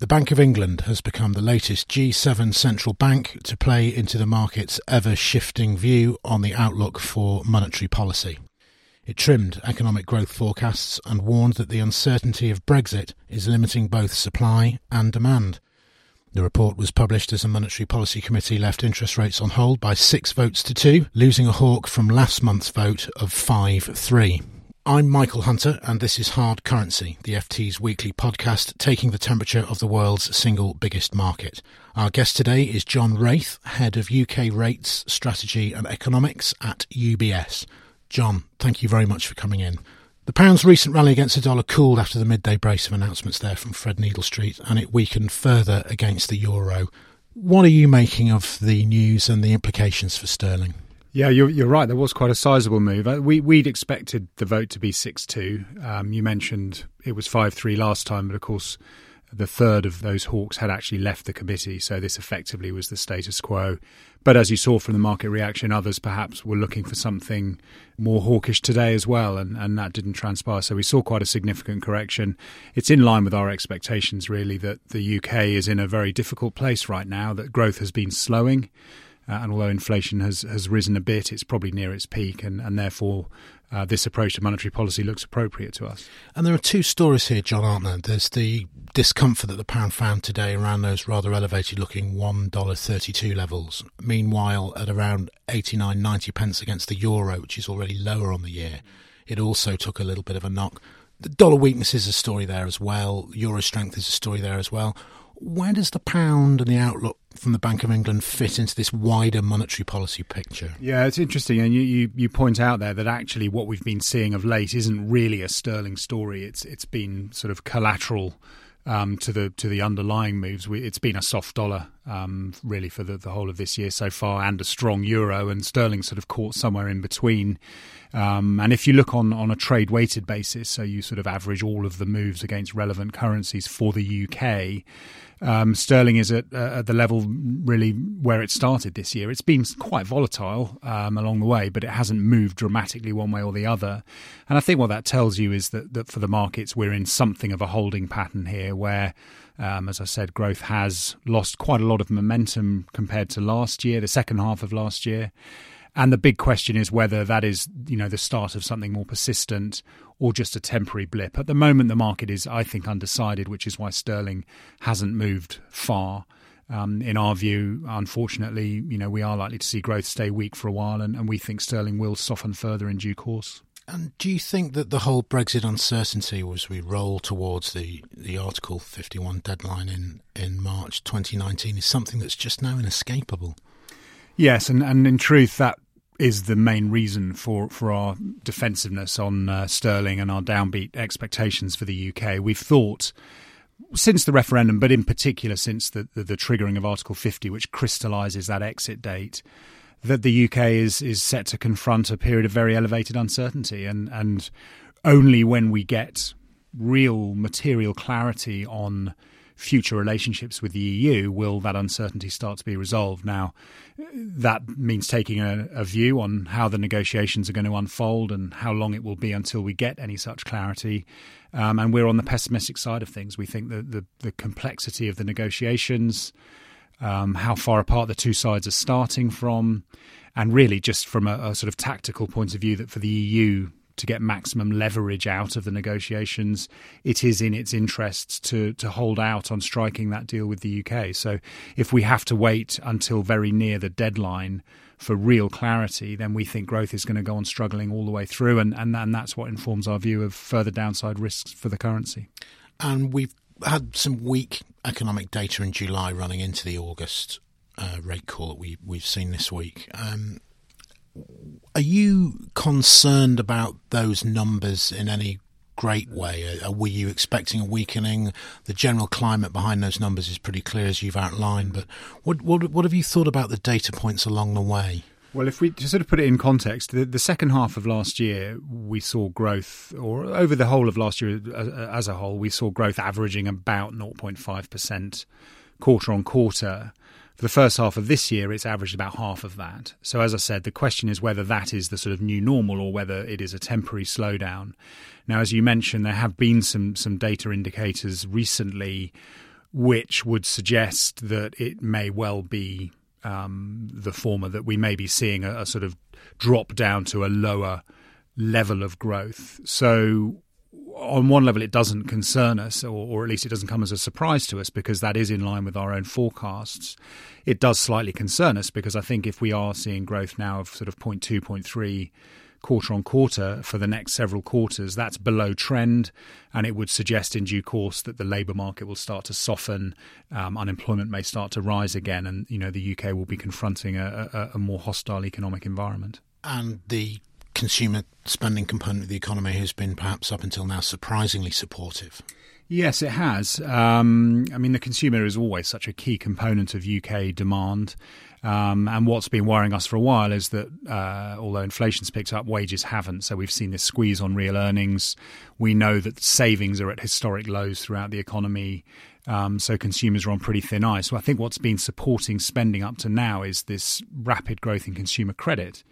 The Bank of England has become the latest G7 central bank to play into the market's ever shifting view on the outlook for monetary policy. It trimmed economic growth forecasts and warned that the uncertainty of Brexit is limiting both supply and demand. The report was published as a Monetary Policy Committee left interest rates on hold by six votes to two, losing a hawk from last month's vote of 5 3. I'm Michael Hunter, and this is Hard Currency, the FT's weekly podcast taking the temperature of the world's single biggest market. Our guest today is John Wraith, Head of UK Rates, Strategy and Economics at UBS. John, thank you very much for coming in. The pound's recent rally against the dollar cooled after the midday brace of announcements there from Threadneedle Street, and it weakened further against the euro. What are you making of the news and the implications for sterling? Yeah, you're, you're right. There was quite a sizable move. Uh, we, we'd expected the vote to be 6 2. Um, you mentioned it was 5 3 last time, but of course, the third of those hawks had actually left the committee. So this effectively was the status quo. But as you saw from the market reaction, others perhaps were looking for something more hawkish today as well, and, and that didn't transpire. So we saw quite a significant correction. It's in line with our expectations, really, that the UK is in a very difficult place right now, that growth has been slowing. Uh, and although inflation has, has risen a bit, it's probably near its peak, and, and therefore uh, this approach to monetary policy looks appropriate to us. And there are two stories here, John, aren't there? There's the discomfort that the pound found today around those rather elevated looking $1.32 levels. Meanwhile, at around 89, 90 pence against the euro, which is already lower on the year, it also took a little bit of a knock. The dollar weakness is a story there as well. Euro strength is a story there as well. Where does the pound and the outlook from the Bank of England fit into this wider monetary policy picture? Yeah, it's interesting, and you, you, you, point out there that actually what we've been seeing of late isn't really a sterling story. It's it's been sort of collateral um, to the to the underlying moves. We, it's been a soft dollar um, really for the, the whole of this year so far, and a strong euro, and sterling sort of caught somewhere in between. Um, and if you look on, on a trade weighted basis, so you sort of average all of the moves against relevant currencies for the UK, um, sterling is at, uh, at, the level really where it started this year. It's been quite volatile um, along the way, but it hasn't moved dramatically one way or the other. And I think what that tells you is that, that for the markets, we're in something of a holding pattern here where. Um, as I said, growth has lost quite a lot of momentum compared to last year, the second half of last year. And the big question is whether that is, you know, the start of something more persistent or just a temporary blip. At the moment, the market is, I think, undecided, which is why sterling hasn't moved far. Um, in our view, unfortunately, you know, we are likely to see growth stay weak for a while, and, and we think sterling will soften further in due course. And do you think that the whole Brexit uncertainty as we roll towards the, the Article 51 deadline in, in March 2019 is something that's just now inescapable? Yes, and, and in truth, that is the main reason for, for our defensiveness on uh, sterling and our downbeat expectations for the UK. We've thought since the referendum, but in particular since the, the, the triggering of Article 50, which crystallises that exit date, that the UK is is set to confront a period of very elevated uncertainty, and and only when we get real material clarity on future relationships with the EU will that uncertainty start to be resolved. Now, that means taking a, a, view on how the negotiations are going to unfold and how long it will be until we get any such clarity. Um, and we're on the pessimistic side of things. We think that the, the complexity of the negotiations, um, how far apart the two sides are starting from, and really just from a, a sort of tactical point of view, that for the EU to get maximum leverage out of the negotiations, it is in its interests to to hold out on striking that deal with the UK. So if we have to wait until very near the deadline for real clarity, then we think growth is going to go on struggling all the way through, and and, and that's what informs our view of further downside risks for the currency. And we've had some weak economic data in July running into the August uh, rate call that we we've seen this week. Um, are you concerned about those numbers in any great way? Uh, were you expecting a weakening? The general climate behind those numbers is pretty clear, as you've outlined. But what what, what have you thought about the data points along the way? Well, if we to sort of put it in context, the, the, second half of last year we saw growth, or over the whole of last year as, as a whole, we saw growth averaging about 0.5 percent quarter on quarter. For the first half of this year, it's averaged about half of that. So, as I said, the question is whether that is the sort of new normal or whether it is a temporary slowdown. Now, as you mentioned, there have been some some data indicators recently which would suggest that it may well be um, the former, that we may be seeing a, a sort of drop down to a lower level of growth. So, on one level, it doesn't concern us, or, or, at least it doesn't come as a surprise to us because that is in line with our own forecasts. It does slightly concern us because I think if we are seeing growth now of sort of 0.2, 0.3 quarter on quarter for the next several quarters, that's below trend, and it would suggest in due course that the labour market will start to soften, um, unemployment may start to rise again, and you know the UK will be confronting a, a, a more hostile economic environment. And the consumer spending component of the economy has been perhaps up until now surprisingly supportive. Yes, it has. Um, I mean, the consumer is always such a key component of UK demand. Um, and what's been worrying us for a while is that uh, although inflation's picked up, wages haven't. So we've seen this squeeze on real earnings. We know that savings are at historic lows throughout the economy. Um, so consumers are on pretty thin ice. So I think what's been supporting spending up to now is this rapid growth in consumer credit.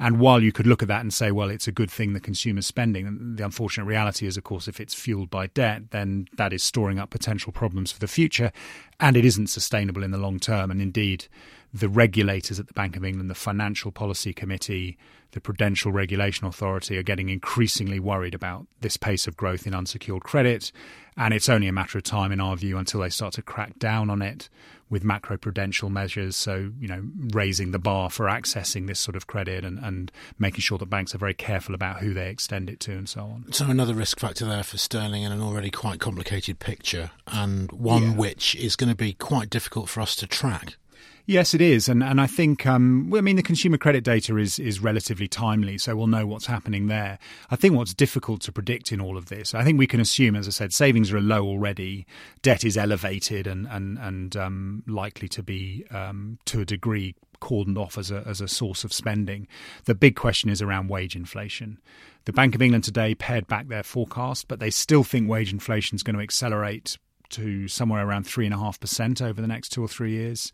And while you could look at that and say, well, it's a good thing the consumer's spending, the unfortunate reality is, of course, if it's fueled by debt, then that is storing up potential problems for the future, and it isn't sustainable in the long term. And indeed, the regulators at the Bank of England, the Financial Policy Committee, the Prudential Regulation Authority are getting increasingly worried about this pace of growth in unsecured credit. And it's only a matter of time, in our view, until they start to crack down on it with macroprudential measures. So, you know, raising the bar for accessing this sort of credit and, and making sure that banks are very careful about who they extend it to and so on. So, another risk factor there for sterling in an already quite complicated picture, and one yeah. which is going to be quite difficult for us to track. Yes, it is, and and I think um, I mean the consumer credit data is is relatively timely, so we'll know what's happening there. I think what's difficult to predict in all of this, I think we can assume, as I said, savings are low already, debt is elevated and and and um, likely to be um, to a degree cordoned off as a as a source of spending. The big question is around wage inflation. The Bank of England today pared back their forecast, but they still think wage inflation is going to accelerate to somewhere around three and a half percent over the next two or three years.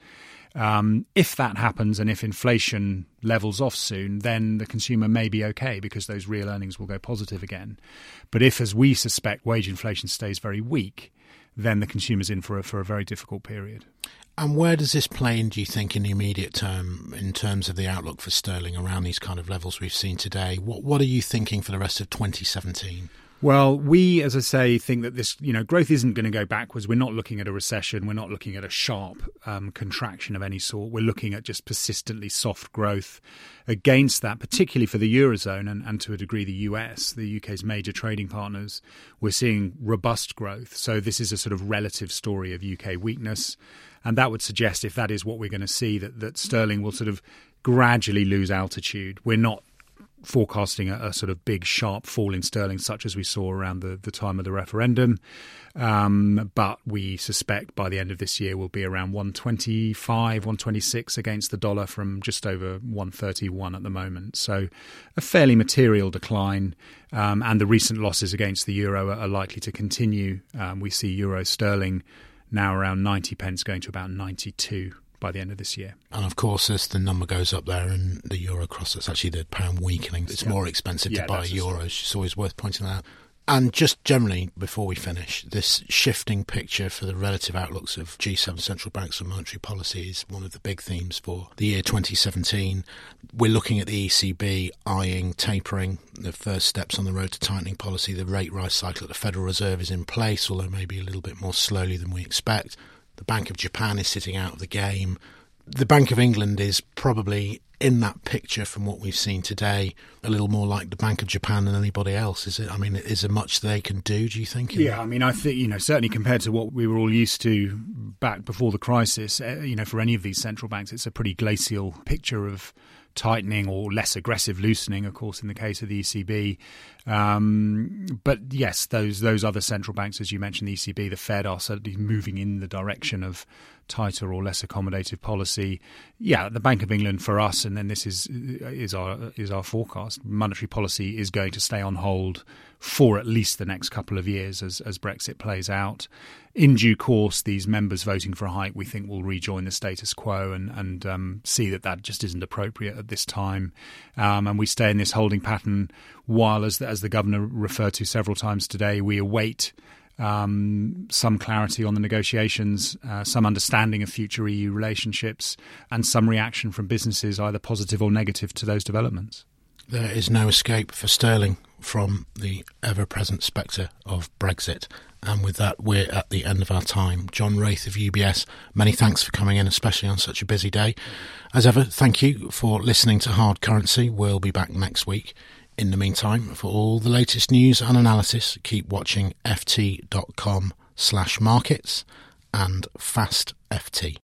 Um, if that happens and if inflation levels off soon, then the consumer may be okay because those real earnings will go positive again. But if, as we suspect, wage inflation stays very weak, then the consumer's in for a, for a very difficult period. And where does this play in, do you think, in the immediate term in terms of the outlook for sterling around these kind of levels we've seen today? What, what are you thinking for the rest of 2017? Well, we, as I say, think that this, you know, growth isn't going to go backwards. We're not looking at a recession. We're not looking at a sharp um, contraction of any sort. We're looking at just persistently soft growth. Against that, particularly for the eurozone and, and to a degree the US, the UK's major trading partners, we're seeing robust growth. So this is a sort of relative story of UK weakness, and that would suggest, if that is what we're going to see, that that sterling will sort of gradually lose altitude. We're not forecasting a, a, sort of big, sharp fall in sterling, such as we saw around the, the time of the referendum. Um, but we suspect by the end of this year will be around 125, 126 against the dollar from just over 131 at the moment. So a fairly material decline. Um, and the recent losses against the euro are, likely to continue. Um, we see euro sterling now around 90 pence going to about 92 by the end of this year. And of course, as the number goes up there and the euro crosses, actually the pound weakening. It's yeah. more expensive yeah, to buy euros. It's always worth pointing that out. And just generally, before we finish, this shifting picture for the relative outlooks of G7 central banks and monetary policy is one of the big themes for the year 2017. We're looking at the ECB eyeing tapering, the first steps on the road to tightening policy. The rate rise cycle at the Federal Reserve is in place, although maybe a little bit more slowly than we expect. The Bank of Japan is sitting out of the game. The Bank of England is probably in that picture from what we've seen today a little more like the Bank of Japan than anybody else, is it? I mean, is there much they can do, do you think? Yeah, I mean, I think, you know, certainly compared to what we were all used to back before the crisis, eh, you know, for any of these central banks, it's a pretty glacial picture of tightening or less aggressive loosening, of course, in the case of the ECB. Um, but yes, those those other central banks, as you mentioned, the ECB, the Fed, are certainly moving in the direction of tighter or less accommodative policy. Yeah, the Bank of England for us, and then this is is our is our forecast. Monetary policy is going to stay on hold for at least the next couple of years as as Brexit plays out. In due course, these members voting for a hike, we think, will rejoin the status quo and and um, see that that just isn't appropriate at this time, um, and we stay in this holding pattern while, as the, as the governor referred to several times today, we await um, some clarity on the negotiations, uh, some understanding of future EU relationships, and some reaction from businesses, either positive or negative, to those developments. There is no escape for sterling from the ever present spectre of Brexit. And with that, we're at the end of our time. John Wraith of UBS, many thanks for coming in, especially on such a busy day. As ever, thank you for listening to Hard Currency. We'll be back next week. In the meantime, for all the latest news and analysis, keep watching ft.com slash markets and fast FT.